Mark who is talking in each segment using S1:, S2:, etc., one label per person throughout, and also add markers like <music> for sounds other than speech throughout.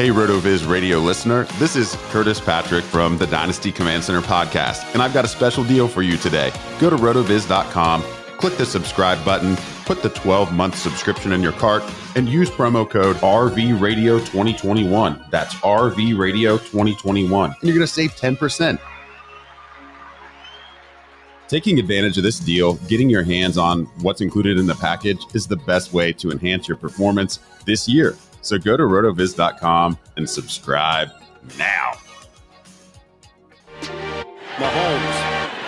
S1: Hey, RotoViz radio listener. This is Curtis Patrick from the Dynasty Command Center podcast, and I've got a special deal for you today. Go to rotoviz.com, click the subscribe button, put the 12 month subscription in your cart, and use promo code RVRadio2021. That's RVRadio2021. And you're going to save 10%. Taking advantage of this deal, getting your hands on what's included in the package is the best way to enhance your performance this year. So go to rotoviz.com and subscribe now.
S2: Mahomes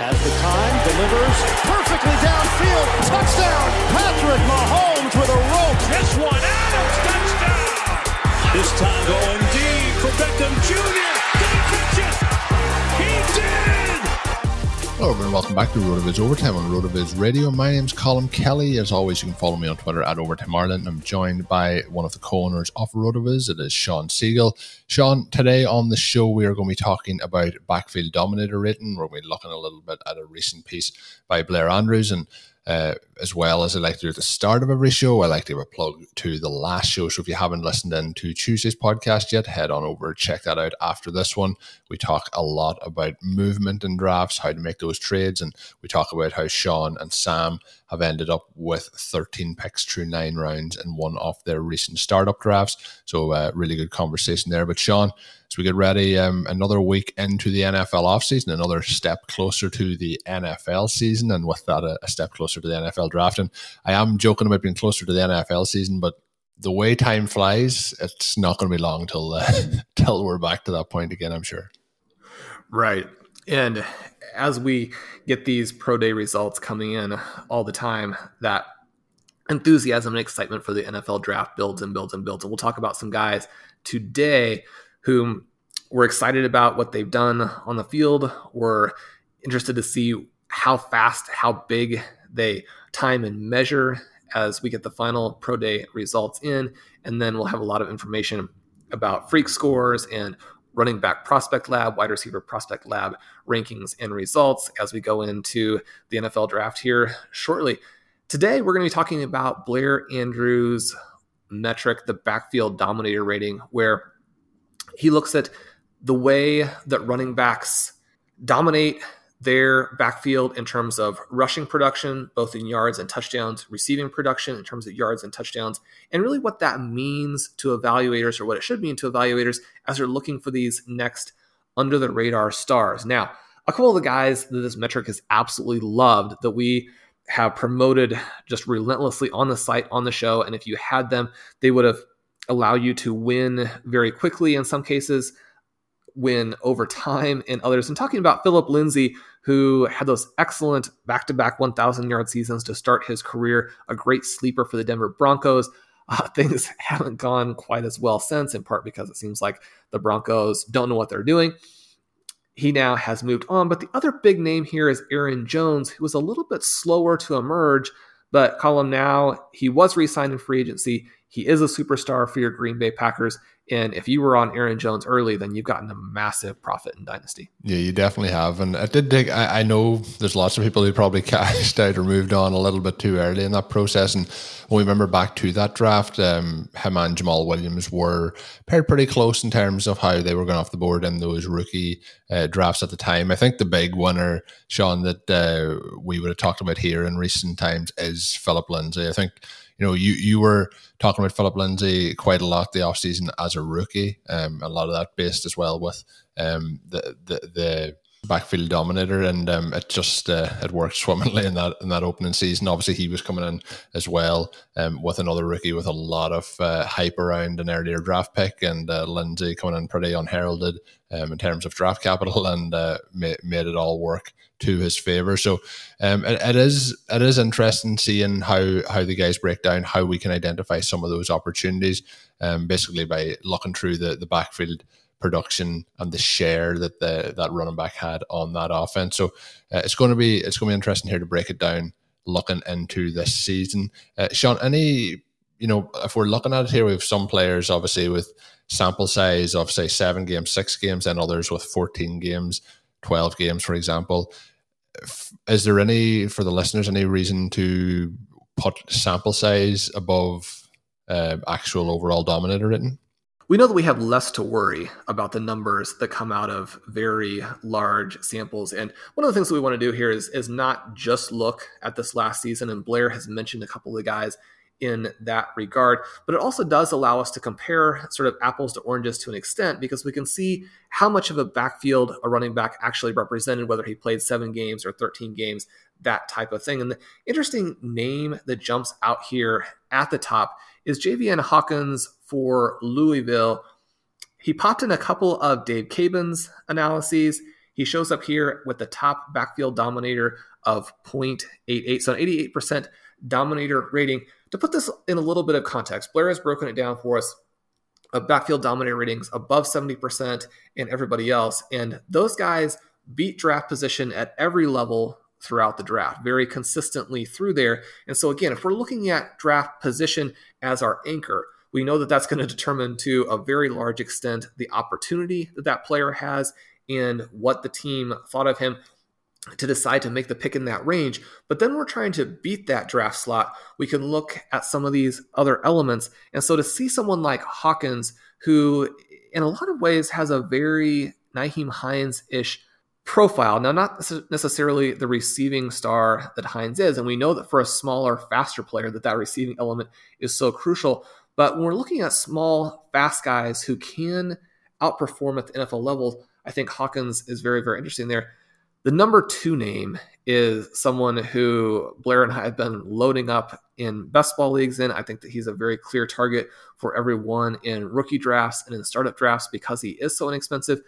S2: has the time, delivers perfectly downfield. Touchdown, Patrick Mahomes with a rope.
S3: This one, Adams, touchdown.
S2: This time going deep for Beckham Jr.
S4: Hello, everyone. Welcome back to RotoViz Overtime on RotoViz Radio. My name's Colin Kelly. As always, you can follow me on Twitter at Overtime Ireland. I'm joined by one of the co-owners of RotoViz. It is Sean Siegele. Sean, today on the show, we are going to be talking about backfield dominator rating. We're going to be looking a little bit at a recent piece by Blair Andrews and uh, as well as I like to do at the start of every show, I like to give a plug to the last show. So if you haven't listened in to Tuesday's podcast yet, head on over, check that out after this one. We talk a lot about movement in drafts, how to make those trades, and we talk about how Sean and Sam have ended up with 13 picks through nine rounds in one of their recent startup drafts. So, uh, really good conversation there. But, Shawn, as we get ready, um, another week into the NFL offseason, another step closer to the NFL season, and with that, a, a step closer to the NFL draft. And I am joking about being closer to the NFL season, but the way time flies, it's not going to be long till uh, <laughs> till we're back to that point again. I'm sure.
S5: Right, and as we get these pro day results coming in all the time, that enthusiasm and excitement for the NFL draft builds and builds and builds. And we'll talk about some guys today whom we're excited about what they've done on the field. We're interested to see how fast, how big they time and measure as we get the final pro day results in. And then we'll have a lot of information about freak scores and running back prospect lab, wide receiver prospect lab rankings and results as we go into the NFL draft here shortly. Today, we're going to be talking about Blair Andrews' metric, the backfield dominator rating, where he looks at the way that running backs dominate their backfield in terms of rushing production, both in yards and touchdowns, receiving production in terms of yards and touchdowns, and really what that means to evaluators or what it should mean to evaluators as they're looking for these next under the radar stars. Now, a couple of the guys that this metric has absolutely loved that we have promoted just relentlessly on the site, on the show, and if you had them, they would have allowed you to win very quickly in some cases win over time in others. I'm talking about Philip Lindsay, who had those excellent back to back 1,000 yard seasons to start his career, a great sleeper for the Denver Broncos. Uh, <laughs> things haven't gone quite as well since, in part because it seems like the Broncos don't know what they're doing. He now has moved on, but the other big name here is Aaron Jones, who was a little bit slower to emerge, but him now. He was re signed in free agency. He is a superstar for your Green Bay Packers. And if you were on Aaron Jones early, then you've gotten a massive profit in Dynasty.
S4: Yeah, you definitely have. And I did take, I, I know there's lots of people who probably <laughs> cashed out or moved on a little bit too early in that process. And when we remember back to that draft, um, him and Jamaal Williams were paired pretty close in terms of how they were going off the board in those rookie uh, drafts at the time. I think the big winner, Sean, that uh, we would have talked about here in recent times is Philip Lindsay. I think you know, you you were talking about Philip Lindsay quite a lot the offseason as a rookie. Um, a lot of that based as well with um the the the backfield dominator, and um, it just uh, it worked <laughs> swimmingly in that in that opening season. Obviously, he was coming in as well um, with another rookie with a lot of uh, hype around an earlier draft pick, and uh, Lindsay coming in pretty unheralded um, in terms of draft capital, <laughs> and uh, made, made it all work to his favor. So um, it, it is it is interesting seeing how how the guys break down how we can identify some of those opportunities, um, basically by looking through the the backfield production and the share that the that running back had on that offense. So uh, it's going to be it's going to be interesting here to break it down, looking into this season. Uh, Sean, any you know if we're looking at it here, we have some players obviously with sample size of say seven games, six games, and others with fourteen games, twelve games, for example. Is there any for the listeners any reason to put sample size above uh, actual overall dominator written?
S5: We know that we have less to worry about the numbers that come out of very large samples. And one of the things that we want to do here is, is not just look at this last season. And Blair has mentioned a couple of guys in that regard, but it also does allow us to compare sort of apples to oranges to an extent because we can see how much of a backfield a running back actually represented, whether he played seven games or 13 games, that type of thing. And the interesting name that jumps out here at the top is Javian Hawkins for Louisville. He popped in a couple of Dave Caban's analyses. He shows up here with the top backfield dominator of 0.88, so an 88% dominator rating. To put this in a little bit of context, Blair has broken it down for us of backfield dominator ratings above 70% and everybody else. And those guys beat draft position at every level throughout the draft, very consistently through there. And so, again, if we're looking at draft position as our anchor, we know that that's going to determine to a very large extent the opportunity that that player has and what the team thought of him to decide to make the pick in that range. But then we're trying to beat that draft slot. We can look at some of these other elements. And so to see someone like Hawkins, who in a lot of ways has a very Nyheim Hines ish profile. Now, not necessarily the receiving star that Hines is, and we know that for a smaller, faster player, that that receiving element is so crucial. But when we're looking at small, fast guys who can outperform at the NFL level, I think Hawkins is very, very interesting there. The number two name is someone who Blair and I have been loading up in best ball leagues in. I think that he's a very clear target for everyone in rookie drafts and in startup drafts because he is so inexpensive.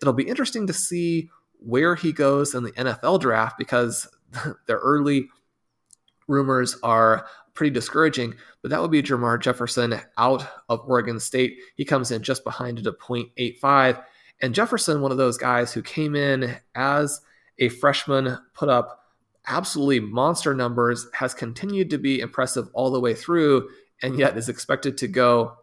S5: It'll be interesting to see where he goes in the NFL draft because <laughs> the early rumors are pretty discouraging, but that would be Jermar Jefferson out of Oregon State. He comes in just behind at a 0.85. And Jefferson, one of those guys who came in as a freshman, put up absolutely monster numbers, has continued to be impressive all the way through, and yet is expected to go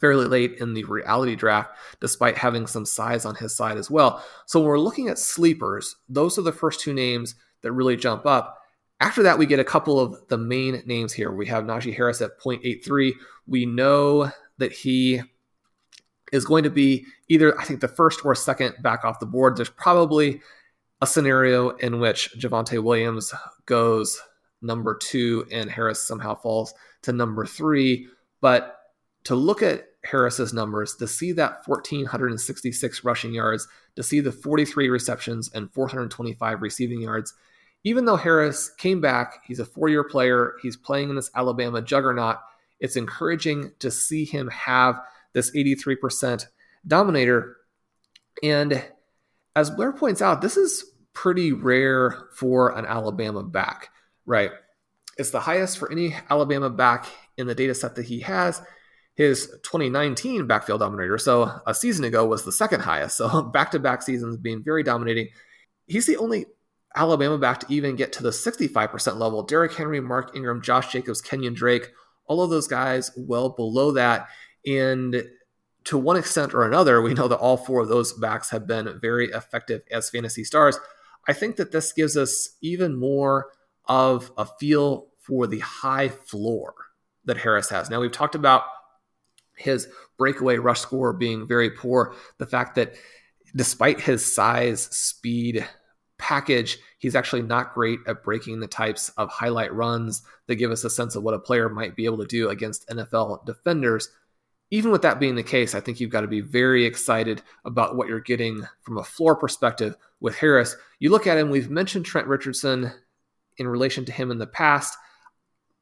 S5: fairly late in the reality draft, despite having some size on his side as well. So when we're looking at sleepers, those are the first two names that really jump up. After that, we get a couple of the main names here. We have Najee Harris at 0.83. We know that he is going to be either, I think, the first or second back off the board. There's probably a scenario in which Javonte Williams goes number two and Harris somehow falls to number three. But to look at Harris's numbers, to see that 1,466 rushing yards, to see the 43 receptions and 425 receiving yards, even though Harris came back, he's a four year player, he's playing in this Alabama juggernaut, it's encouraging to see him have this 83% dominator. And as Blair points out, this is pretty rare for an Alabama back, right? It's the highest for any Alabama back in the data set that he has. His 2019 backfield dominator, so a season ago, was the second highest. So back to back seasons being very dominating. He's the only Alabama back to even get to the 65% level. Derrick Henry, Mark Ingram, Josh Jacobs, Kenyon Drake, all of those guys well below that. And to one extent or another, we know that all four of those backs have been very effective as fantasy stars. I think that this gives us even more of a feel for the high floor that Harris has. Now, we've talked about his breakaway rush score being very poor, the fact that despite his size, speed, package, he's actually not great at breaking the types of highlight runs that give us a sense of what a player might be able to do against NFL defenders. Even with that being the case, I think you've got to be very excited about what you're getting from a floor perspective with Harris. You look at him, we've mentioned Trent Richardson in relation to him in the past.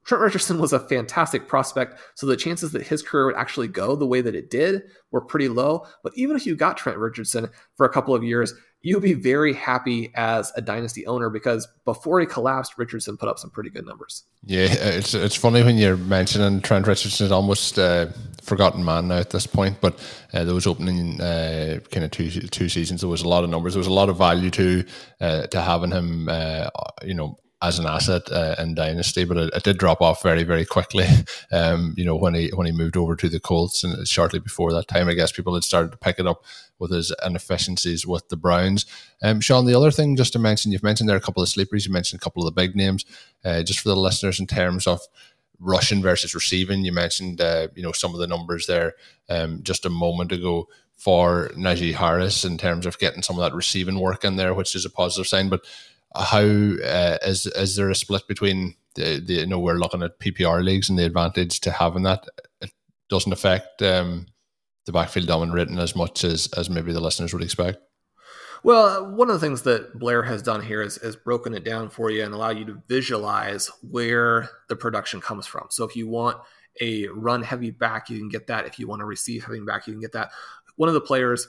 S5: Trent Richardson was a fantastic prospect, so the chances that his career would actually go the way that it did were pretty low. But even if you got Trent Richardson for a couple of years, you'd be very happy as a dynasty owner because before he collapsed, Richardson put up some pretty good numbers.
S4: Yeah, it's it's funny when you're mentioning Trent Richardson, is almost uh, forgotten man now at this point. But uh, those opening uh, kind of two two seasons, there was a lot of numbers. There was a lot of value to uh, to having him, uh, you know, as an asset uh, in dynasty, but it, it, did drop off very very quickly. <laughs> Um, you know when he when he moved over to the Colts, and shortly before that time, I guess people had started to pick it up with his inefficiencies with the Browns. Um, Sean, the other thing just to mention, you've mentioned there a couple of sleepers, you mentioned a couple of the big names, uh, just for the listeners in terms of rushing versus receiving. You mentioned uh, you know some of the numbers there um, just a moment ago for Najee Harris in terms of getting some of that receiving work in there, which is a positive sign, but how uh, is is there a split between the, the you know we're looking at PPR leagues and the advantage to having that it doesn't affect um, the backfield dominating as much as as maybe the listeners would expect.
S5: Well, one of the things that Blair has done here is, is broken it down for you and allow you to visualize where the production comes from. So if you want a run heavy back, you can get that. If you want to receive heavy back, you can get that. One of the players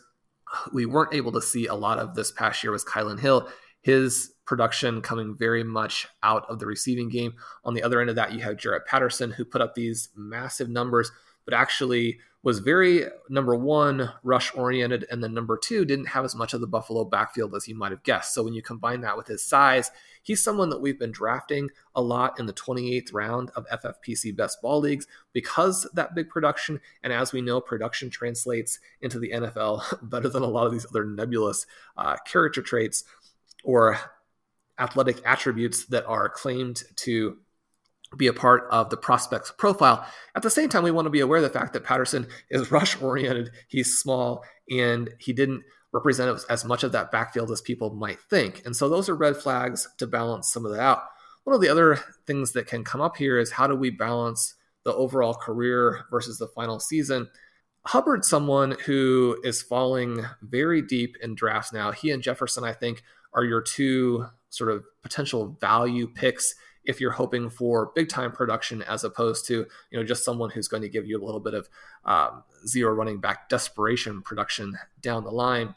S5: we weren't able to see a lot of this past year was Kylin Hill. His production coming very much out of the receiving game. On the other end of that, you have Jaret Patterson, who put up these massive numbers, but actually was very number one rush oriented, and then number two didn't have as much of the Buffalo backfield as you might have guessed. So when you combine that with his size, he's someone that we've been drafting a lot in the 28th round of FFPC best ball leagues because that big production. And as we know, production translates into the NFL <laughs> better than a lot of these other nebulous uh, character traits or athletic attributes that are claimed to be a part of the prospect's profile. At the same time, we want to be aware of the fact that Patterson is <laughs> rush oriented, he's small, and he didn't represent as much of that backfield as people might think. And so those are red flags to balance some of that out. One of the other things that can come up here is how do we balance the overall career versus the final season? Hubbard's someone who is falling very deep in drafts now. He and Jefferson, I think, are your two sort of potential value picks if you're hoping for big time production as opposed to you know just someone who's going to give you a little bit of um, zero running back desperation production down the line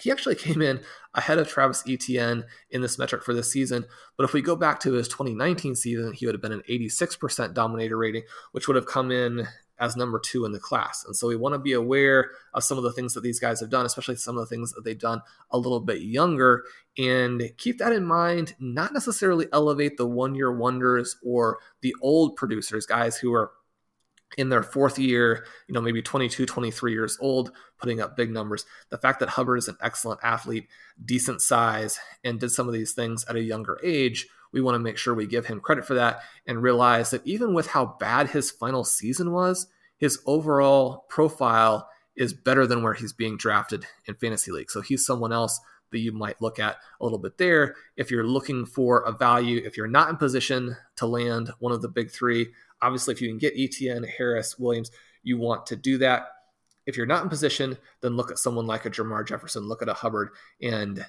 S5: he actually <laughs> came in ahead of Travis Etienne in this metric for this season. But if we go back to his 2019 season, he would have been an 86% dominator rating, which would have come in as number two in the class. And so we want to be aware of some of the things that these guys have done, especially some of the things that they've done a little bit younger, and keep that in mind. Not necessarily elevate the one year wonders or the old producers, guys who are in their fourth year, you know, maybe 22, 23 years old, putting up big numbers. The fact that Hubbard is an excellent athlete, decent size, and did some of these things at a younger age we want to make sure we give him credit for that and realize that even with how bad his final season was, his overall profile is better than where he's being drafted in fantasy league. So he's someone else that you might look at a little bit there. If you're looking for a value, if you're not in position to land one of the big three, obviously if you can get Etienne, Harris, Williams, you want to do that. If you're not in position, then look at someone like a Jermar Jefferson, look at a Hubbard, and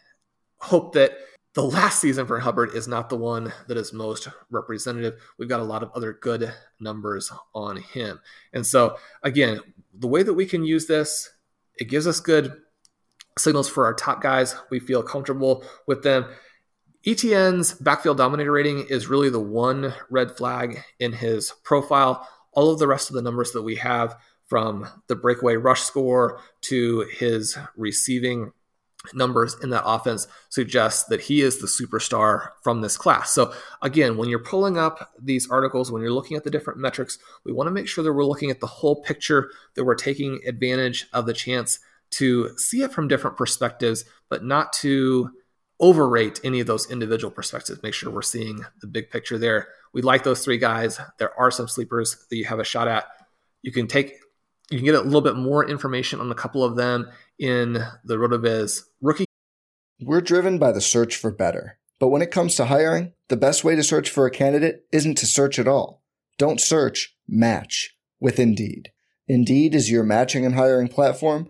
S5: hope that the last season for Hubbard is not the one that is most representative. We've got a lot of other good numbers on him. And so, again, the way that we can use this, it gives us good signals for our top guys. We feel comfortable with them. Etienne's backfield dominator rating is really the one red flag in his profile. All of the rest of the numbers that we have from the breakaway rush score to his receiving numbers in that offense suggest that he is the superstar from this class. So again, when you're pulling up these articles, when you're looking at the different metrics, we want to make sure that we're looking at the whole picture, that we're taking advantage of the chance to see it from different perspectives, but not to overrate any of those individual perspectives. Make sure we're seeing the big picture there. We like those three guys. There are some sleepers that you have a shot at. You can take you can get a little bit more information on a couple of them in the RotoViz rookie.
S6: We're driven by the search for better. But when it comes to hiring, the best way to search for a candidate isn't to search at all. Don't search, match with Indeed. Indeed is your matching and hiring platform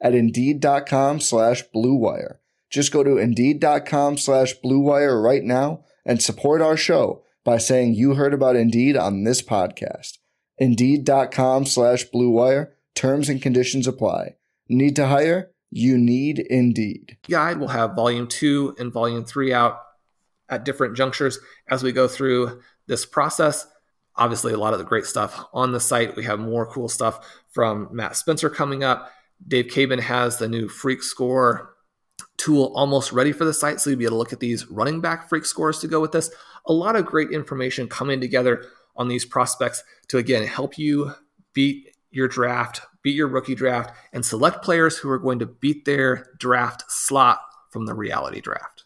S6: at Indeed.com slash BlueWire. Just go to Indeed.com slash BlueWire right now and support our show by saying you heard about Indeed on this podcast. Indeed.com slash BlueWire. Terms and conditions apply. Need to hire? You need Indeed.
S5: Guide will have volume two and volume three out at different junctures as we go through this process. Obviously, a lot of the great stuff on the site. We have more cool stuff from Matt Spencer coming up. Dave Caban has the new Freak Score tool almost ready for the site, so you'll be able to look at these running back freak scores to go with this. A lot of great information coming together on these prospects to again help you beat your draft, beat your rookie draft, and select players who are going to beat their draft slot from the reality draft.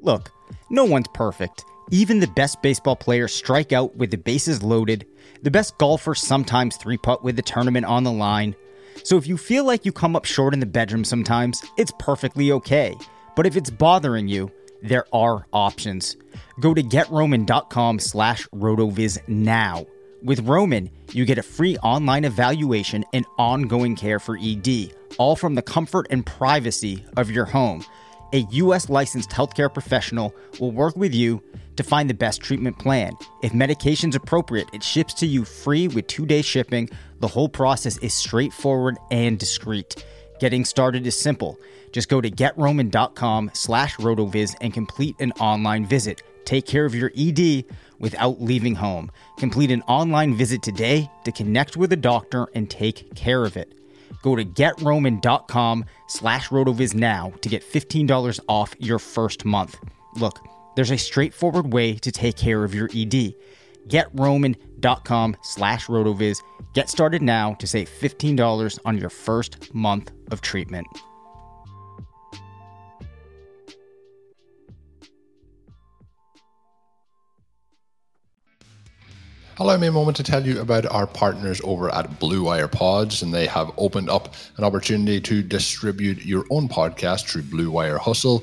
S7: Look, no one's perfect. Even the best baseball players strike out with the bases loaded. The best golfers sometimes three putt with the tournament on the line. So if you feel like you come up short in the bedroom sometimes, it's perfectly okay. But if it's bothering you, there are options. Go to getroman.com slash rotoviz now. With Roman, you get a free online evaluation and ongoing care for ED, all from the comfort and privacy of your home. A U.S. licensed healthcare professional will work with you to find the best treatment plan. If medication's appropriate, it ships to you free with two-day shipping. The whole process is straightforward and discreet. Getting started is simple. Just go to getroman.com slash rotoviz and complete an online visit. Take care of your ED without leaving home. Complete an online visit today to connect with a doctor and take care of it. Go to getroman.com slash rotoviz now to get $15 off your first month. Look, there's a straightforward way to take care of your ED. GetRoman.com slash rotoviz. Get started now to save $15 on your first month of treatment.
S4: Allow me a moment to tell you about our partners over at Blue Wire Pods, and they have opened up an opportunity to distribute your own podcast through Blue Wire Hustle.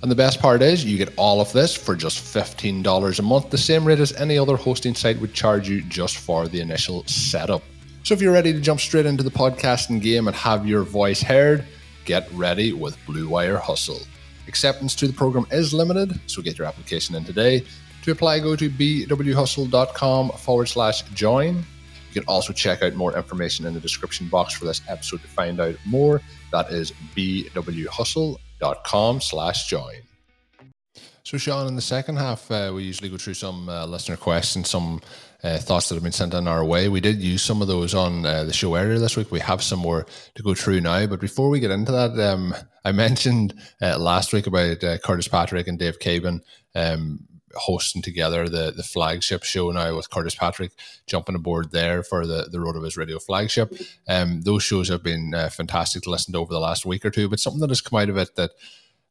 S4: And the best part is, you get all of this for just $15 a month, the same rate as any other hosting site would charge you just for the initial setup. So if you're ready to jump straight into the podcasting game and have your voice heard, get ready with Blue Wire Hustle. Acceptance to the program is limited, so get your application in today. To apply, go to bwhustle.com forward slash join. You can also check out more information in the description box for this episode to find out more. That is bwhustle.com slash join. So, Sean, in the second half, uh, we usually go through some uh, listener questions, some uh, thoughts that have been sent in our way. We did use some of those on uh, the show earlier this week. We have some more to go through now. But before we get into that, um, I <laughs> mentioned uh, last week about uh, Curtis Patrick and Dave Caban um, hosting together the the flagship show now with Curtis Patrick jumping aboard there for the the RotoViz Radio flagship. Um, those shows have been uh, fantastic to listen to over the last week or two. But something that has come out of it that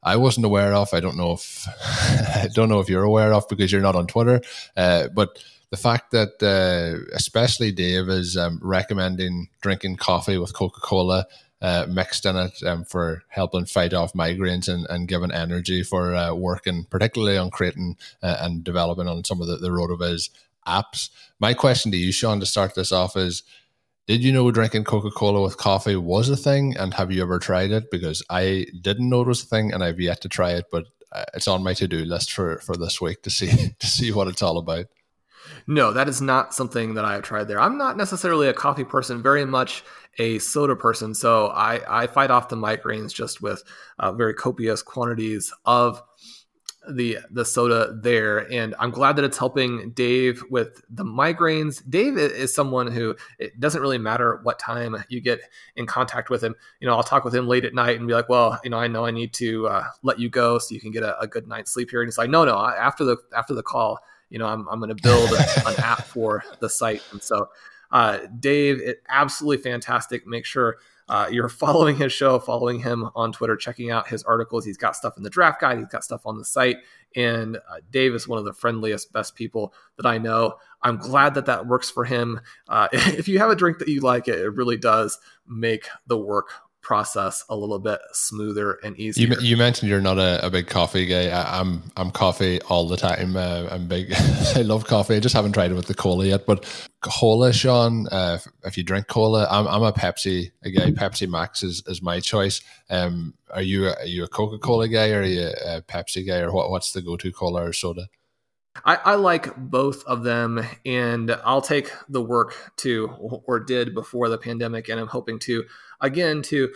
S4: I wasn't aware of. I don't know if <laughs> I don't know if you're aware of because you're not on Twitter. Uh, but the fact that uh, especially Dave is um, recommending drinking coffee with Coca Cola uh, mixed in it um, for helping fight off migraines and, and giving energy for uh, working, particularly on creating uh, and developing on some of the, the RotoViz apps. My question to you, Sean, to start this off is did you know drinking Coca Cola with coffee was a thing? And have you ever tried it? Because I didn't know it was a thing and I've yet to try it, but uh, it's on my to do list for, for this week to see <laughs> to see what it's all about.
S5: No, that is not something that I have tried there. I'm not necessarily a coffee person, very much a soda person. So I, I fight off the migraines just with uh, very copious quantities of the the soda there and i'm glad that it's helping dave with the migraines dave is someone who it doesn't really matter what time you get in contact with him you know i'll talk with him late at night and be like well you know i know i need to uh, let you go so you can get a, a, good night's sleep here and he's like no no after the after the call you know, I'm, I'm going to build a, an <laughs> app for the site. And so, uh, Dave, it, absolutely fantastic. Make sure uh, you're <laughs> following his show, following him on Twitter, checking out his articles. He's got stuff in the draft guide, he's got stuff on the site. And uh, Dave is one of the friendliest, best people that I know. I'm glad that that works for him. Uh, <laughs> if you have a drink that you like, it, it really does make the work process a little bit smoother and easier.
S4: You, you mentioned you're not a, a big coffee guy. I, am I'm, I'm coffee all the time. Uh, I'm big. <laughs> I love coffee. I just haven't tried it with the cola yet. But cola, Sean, uh, if you drink cola, I'm, I'm a Pepsi a guy. Pepsi Max is, is my choice. Um, are you a, are you a Coca Cola guy or are you a Pepsi guy or what? What's the go to cola or soda?
S5: I, I, like both of them, and I'll take the work to or did before the pandemic, and I'm hoping to again to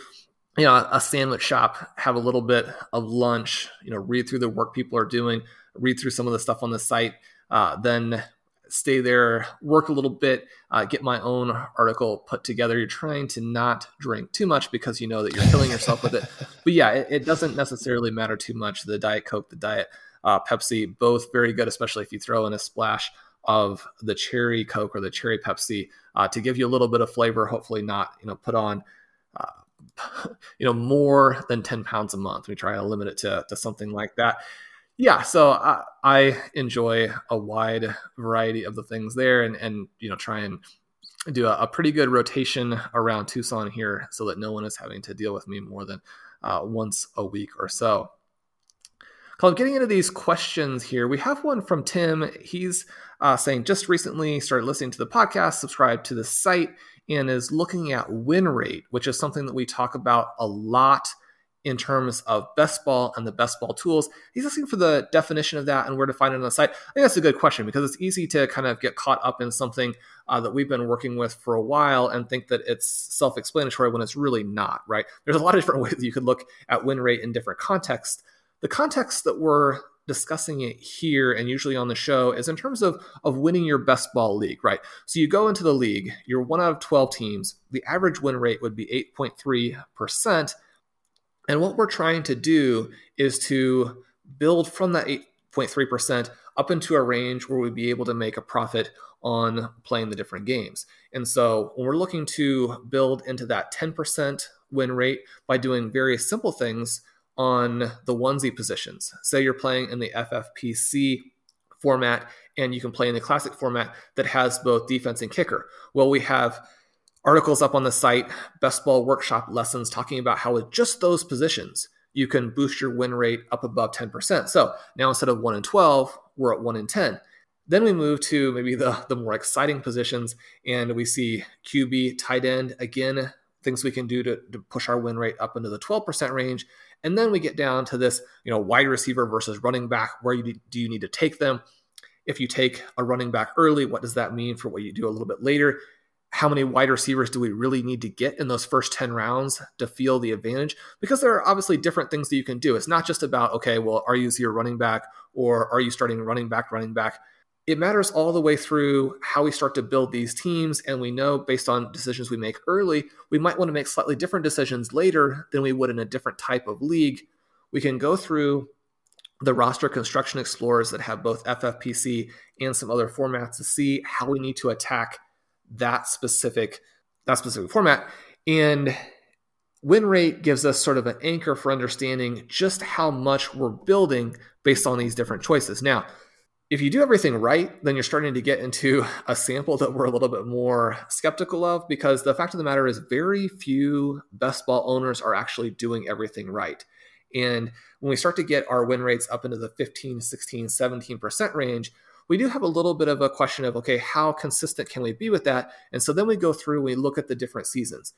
S5: you know a sandwich shop have a little bit of lunch, you know, read through the work people are doing, read through some of the stuff on the site, uh, then stay there, work a little bit, uh, get my own article put together. You're trying to not drink too much because you know that you're killing yourself with it. <laughs> But yeah, it, it doesn't necessarily matter too much. The Diet Coke, the Diet uh, Pepsi, both very good, especially if you throw in a splash of the cherry Coke or the cherry Pepsi uh, to give you a little bit of flavor. Hopefully, not you know put on <laughs> you know more than 10 pounds a month. We try to limit it to, to something like that. Yeah, so I, I enjoy a wide variety of the things there, and and you know try and do a, a, pretty good rotation around Tucson here, so that no one is having to deal with me more than uh, once a week or so. Colin, getting into these questions here, we have one from Tim. He's uh, saying just recently started listening to the podcast, subscribed to the site, and is looking at win rate, which is something that we talk about a lot in terms of best ball and the best ball tools. He's asking for the definition of that and where to find it on the site. I think that's a good question because it's easy to kind of get caught up in something uh, that we've been working with for a while and think that it's self explanatory when it's really not, right? There's a lot of different <laughs> ways you could look at win rate in different contexts. The context that we're discussing it here and usually on the show is in terms of of winning your best ball league, right? So you go into the league, you're one out of 12 teams. The average win rate would be 8.3%. And what we're trying to do is to build from that 8.3% up into a range where we'd be able to make a profit on playing the different games. And so when we're looking to build into that 10% win rate by doing various simple things, on the onesie positions. Say you're playing in the FFPC format and you can play in the classic format that has both defense and kicker. Well, we have articles up on the site, best ball workshop lessons talking about how with just those positions, you can boost your win rate up above 10%. So now instead of 1 in 12, we're at 1 in 10. Then we move to maybe the, the more exciting positions, and we see QB, tight end, again, things we can do to, to push our win rate up into the 12% range. And then we get down to this, you know, wide receiver versus running back. Where you, do you need to take them? If you take a running back early, what does that mean for what you do a little bit later? How many wide receivers do we really need to get in those first 10 rounds to feel the advantage? Because there are obviously different things that you can do. It's not just about, okay, well, are you your running back or are you starting running back, running back? It matters all the way through how we start to build these teams. And we know based on decisions we make early, we might want to make slightly different decisions later than we would in a different type of league. We can go through the roster construction explorers that have both FFPC and some other formats to see how we need to attack that specific that specific format. And win rate gives us sort of an anchor for understanding just how much we're building based on these different choices. Now, if you do everything right, then you're starting to get into <laughs> a sample that we're a little bit more skeptical of because the fact of the matter is, very few best ball owners are actually doing everything right. And when we start to get our win rates up into the 15, 16, 17% range, we do have a little bit of a question of, okay, how consistent can we be with that? And so then we go through we look at the different seasons.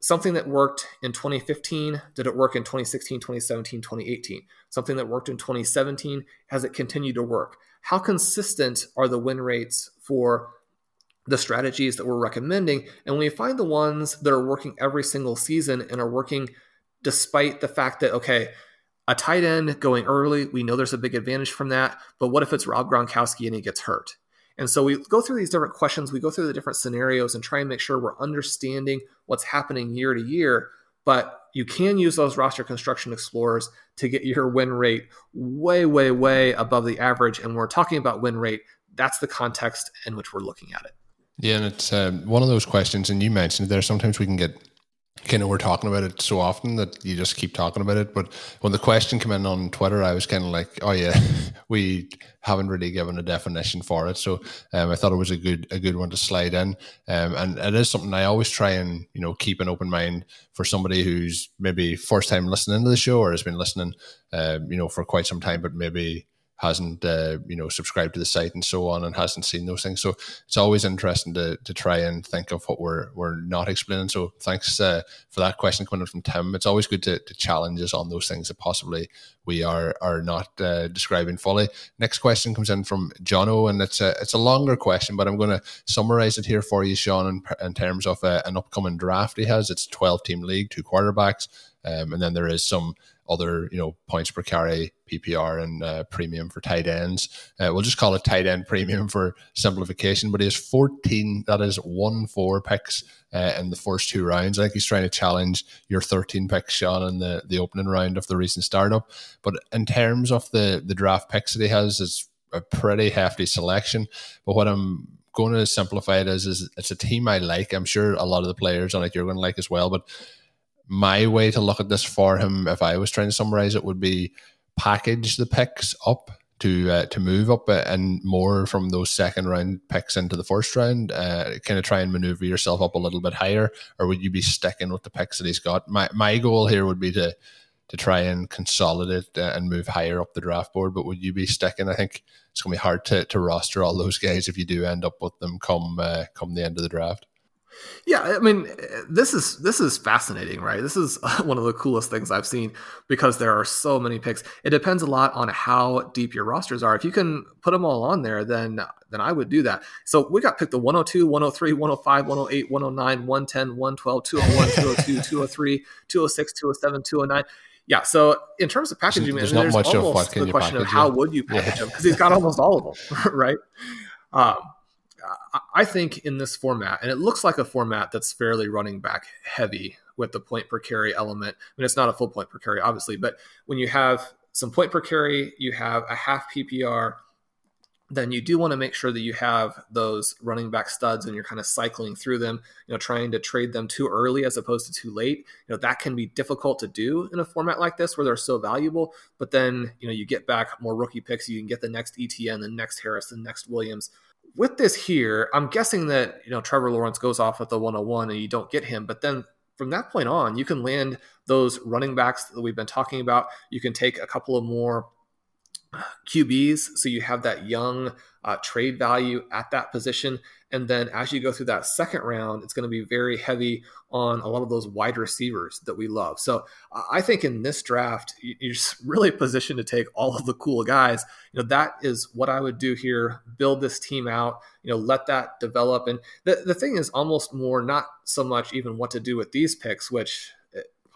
S5: Something that worked in 2015, did it work in 2016, 2017, 2018? Something that worked in 2017, has it continued to work? How consistent are the win rates for the strategies that we're recommending? And when we find the ones that are working every single season and are working despite the fact that, okay, a tight end going early, we know there's a big advantage from that. But what if it's Rob Gronkowski and he gets hurt? And so we go through these different questions, we go through the different scenarios and try and make sure we're understanding what's happening year to year. But you can use those roster construction explorers to get your win rate way, way, way above the average. And we're talking about win rate, that's the context in which we're looking at it.
S4: Yeah, and it's uh, one of those questions, and you mentioned there. Sometimes we can get kind of we're talking about it so often that you just keep talking about it. But when the question came in on Twitter, I was kind of like, "Oh yeah, <laughs> we haven't really given a definition for it." So um, I thought it was a good a good one to slide in, um, and it is something I always try and you know keep an open mind for somebody who's maybe first time listening to the show or has been listening, uh, you know, for quite some time, but maybe hasn't uh, you know subscribed to the site and so on and hasn't seen those things. So it's always interesting to, to try and think of what we're we're not explaining. So thanks uh, for that question coming in from tim. It's always good to, to challenge us on those things that possibly we are are not uh, describing fully. Next question comes in from jono and it's a it's a longer question but i'm going to summarize it here for you sean in, in terms of uh, an upcoming draft he has. It's 12 team league two quarterbacks um, and then there is some other, you know, points per carry, PPR, and uh, premium for tight ends. Uh, we'll just call it tight end premium for simplification. But he has 14, that is one four picks uh, in the first two rounds. I think he's trying to challenge your 13 picks, Sean, in the, the opening round of the recent startup. But in terms of the, the draft picks that he has, it's a pretty hefty selection. But what I'm going to simplify it as is it's a team I like. I'm sure a lot of the players on it you're going to like as well. But my way to look at this for him, if I was trying to summarize it, would be package the picks up to uh, to move up and more from those second round picks into the first round. Uh, kind of try and maneuver yourself up a little bit higher, or would you be sticking with the picks that he's got? My my goal here would be to to try and consolidate uh, and move higher up the draft board. But would you be sticking? I think it's going to be hard to, to roster all those guys if you do end up with them come uh, come the end of the draft.
S5: Yeah, I mean, this is this is fascinating, right? This is <laughs> one of the coolest things I've seen because there are so many picks. It depends a lot on how deep your rosters are. If you can put them all on there, then then I would do that. So we got picked the 102, 103, 105, 108, 109, 110, 112, 201, 202, 203, 206, 207, 209. Yeah, so in terms of packaging, there's, there's not much almost of the question of how would you package yeah. them because he's got almost all of them, <laughs> right? Um, I think in this format, and it looks like a format that's fairly running back heavy with the point per carry element. I mean, it's not a full point per carry, obviously, but when you have some point per carry, you have a half PPR, then you do want to make sure that you have those running back studs and you're kind of cycling through them, you know, trying to trade them too early as opposed to too late. You know, that can be difficult to do in a format like this where they're so valuable. But then, you know, you get back more rookie picks, you can get the next Etienne, the next Harris, the next Williams with this here, I'm guessing that you know Trevor Lawrence goes off at the 101 and you don't get him, but then from that point on, you can land those running backs that we've been talking about. You can take a couple of more QBs, so you have that young uh, trade value at that position. And then as you go through that second round, it's going to be very heavy on a lot of those wide receivers that we love. So I think in this draft, you're <laughs> really positioned to take all of the cool guys. You know, that is what I would do here. Build this team out. You know, let that develop. And the the thing is almost more not so much even what to do with these picks, which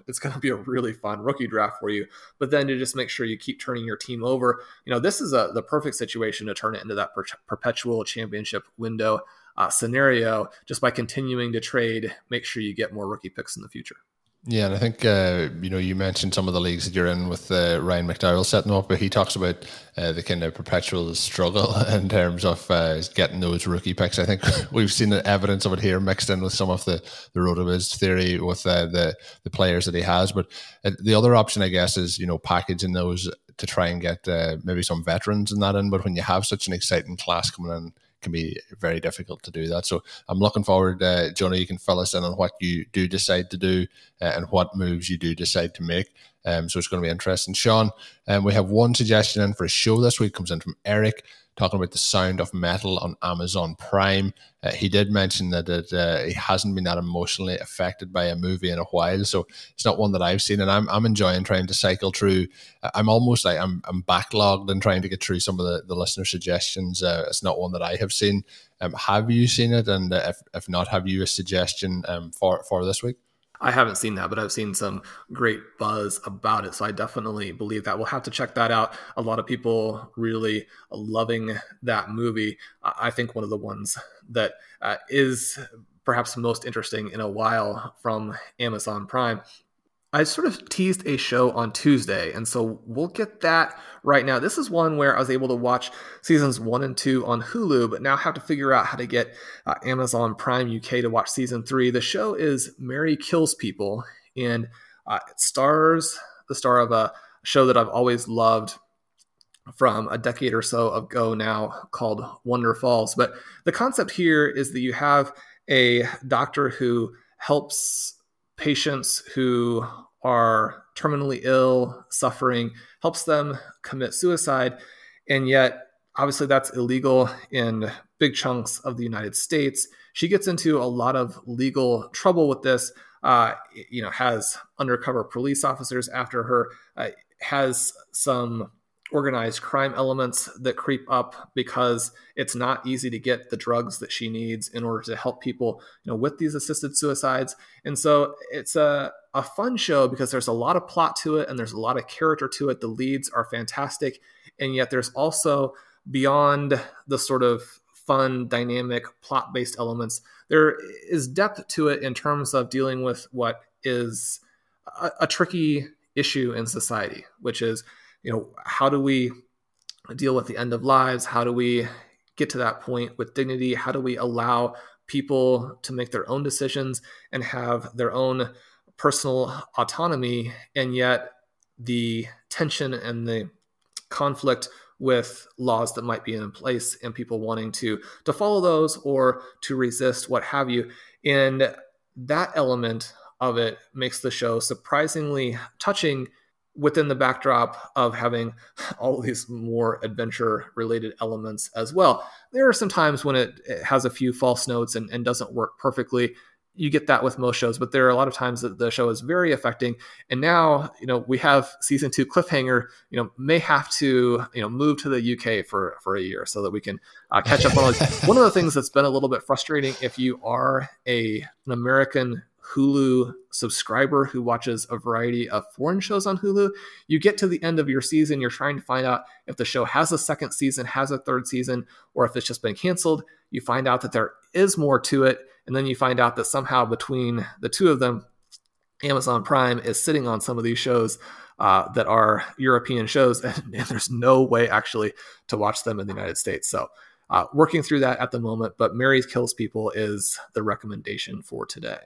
S5: it's going to be a really fun rookie draft for you. But then to just make sure you keep turning your team over, you know, this is a, the perfect situation to turn it into that per- perpetual championship window uh, scenario just by continuing to trade, make sure you get more rookie picks in the future.
S4: Yeah, and I think uh, you know you mentioned some of the leagues that you're in with uh, Ryan McDowell setting up, but he talks about uh, the kind of perpetual struggle <laughs> in terms of uh, getting those rookie picks. I think <laughs> we've seen the evidence of it here mixed in with some of the the Rotoviz theory with uh, the the players that he has. But uh, the other option, I guess, is you know packaging those to try and get maybe some veterans in that in. But when you have such an exciting class coming in can be very difficult to do that. So I'm looking forward, uh, Johnny, you can fill us in on what you do decide to do uh, and what moves you do decide to make. Um, so it's going to be interesting. Sean, um, we have one suggestion in for a show this week, comes in from Eric talking about the sound of metal on Amazon Prime. Uh, he did mention that it, uh, he hasn't been that emotionally affected by a movie in a while, so it's not one that I've seen, and I'm I'm enjoying trying to cycle through. I'm almost like I'm I'm backlogged and trying to get through some of the, the listener suggestions. Uh, it's not one that I have seen. Um, have you seen it? And if if not, have you a suggestion um, for for this week?
S5: I haven't seen that, but I've seen some great buzz about it. So I definitely believe that. We'll have to check that out. A lot of people really loving that movie. I think one of the ones that uh, is perhaps most interesting in a while from Amazon Prime I sort of teased a show on Tuesday, and so we'll get that right now. This is one where I was able to watch seasons one and two on Hulu, but now have to figure out how to get uh, Amazon Prime UK to watch season three. The show is Mary Kills People, and uh, it stars the star of a show that I've always loved from a decade or so ago now called Wonderfalls. But the concept here is that you have a doctor who helps patients who are terminally ill, suffering, helps them commit suicide. And yet, obviously, that's illegal in big chunks of the United States. She gets into a lot of legal trouble with this. Uh, you know, has undercover police officers after her, uh, has some organized crime elements that creep up because it's not easy to get the drugs that she needs in order to help people you know with these assisted suicides. And so it's a, a fun show because there's a lot of plot to it and there's a lot of character to it. The leads are fantastic. And yet there's also beyond the sort of fun dynamic plot based elements there is depth to it in terms of dealing with what is a, a tricky issue in society which is you know, how do we deal with the end of lives? How do we get to that point with dignity? How do we allow people to make their own decisions and have their own personal autonomy? And yet, the tension and the conflict with laws that might be in place and people wanting to to follow those or to resist what have you and that element of it makes the show surprisingly touching within the backdrop of having <laughs> all these more adventure related elements as well. There are some times when it, it has a few false notes and, and, doesn't work perfectly. You get that with most shows, but there are a lot of times that the show is very affecting. And now, you know, we have season two cliffhanger. You know, may have to you know move to the UK for for a year so that we can uh, catch up on. <laughs> One of the things that's been a little bit frustrating if you are a an American Hulu subscriber who watches a variety of foreign shows on Hulu, you get to the end of your season, you're trying to find out if the show has a second season, has a third season, or if it's just been canceled. You find out that there is more to it, and then you find out that somehow between the two of them, Amazon Prime is sitting on some of these shows uh, that are European shows, <laughs> and, and, there's no way actually to watch them in the United States. So, uh, working through that at the moment, but Mary Kills People is the recommendation for today.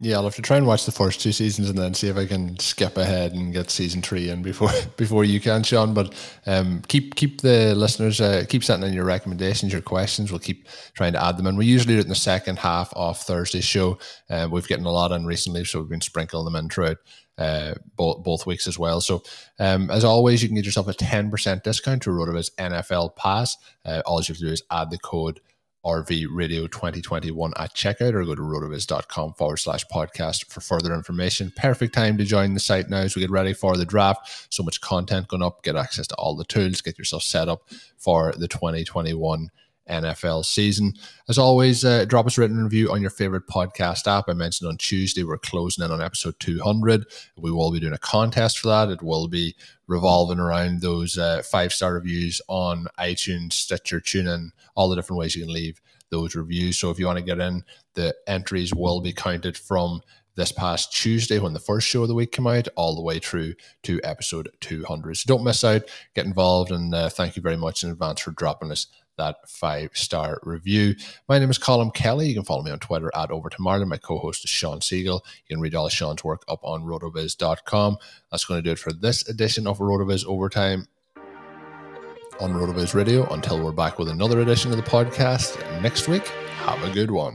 S4: Yeah, I'll have to try and watch the first two seasons and then see if I can skip ahead and get season three in before <laughs> before you can, Shawn. But um, keep keep the listeners uh, keep sending in your recommendations, your questions. We'll keep trying to add them in. We usually do it in the second half of Thursday's show. Uh, we've gotten a lot in recently, so we've been sprinkling them in throughout uh, both both weeks as well. So um, as always, you can get yourself a ten percent discount to Rotoviz NFL Pass. Uh, all you have to do is add the code RV Radio 2021 at checkout or go to rotoviz.com forward slash podcast for further information. Perfect time to join the site now as we get ready for the draft. So much content going up, get access to all the tools, get yourself set up for the 2021 NFL season. As always, uh, drop us a written review on your favorite podcast app. I mentioned on Tuesday we're closing in on episode 200. We will be doing a contest for that. It will be revolving around those uh, five star reviews on iTunes, Stitcher, TuneIn, all the different ways you can leave those reviews. So if you want to get in, the entries will be counted from this past Tuesday when the first show of the week came out, all the way through to episode 200. So don't miss out, get involved, and uh, thank you very much in advance for dropping us that five star review. My name is Colin Kelly. You can follow me on Twitter at Over to Marlin. My co host is Shawn Siegele. You can read all of Shawn's work up on rotoviz.com. That's going to do it for this edition of Rotoviz Overtime on Rotoviz Radio. Until we're back with another edition of the podcast next week, have a good one.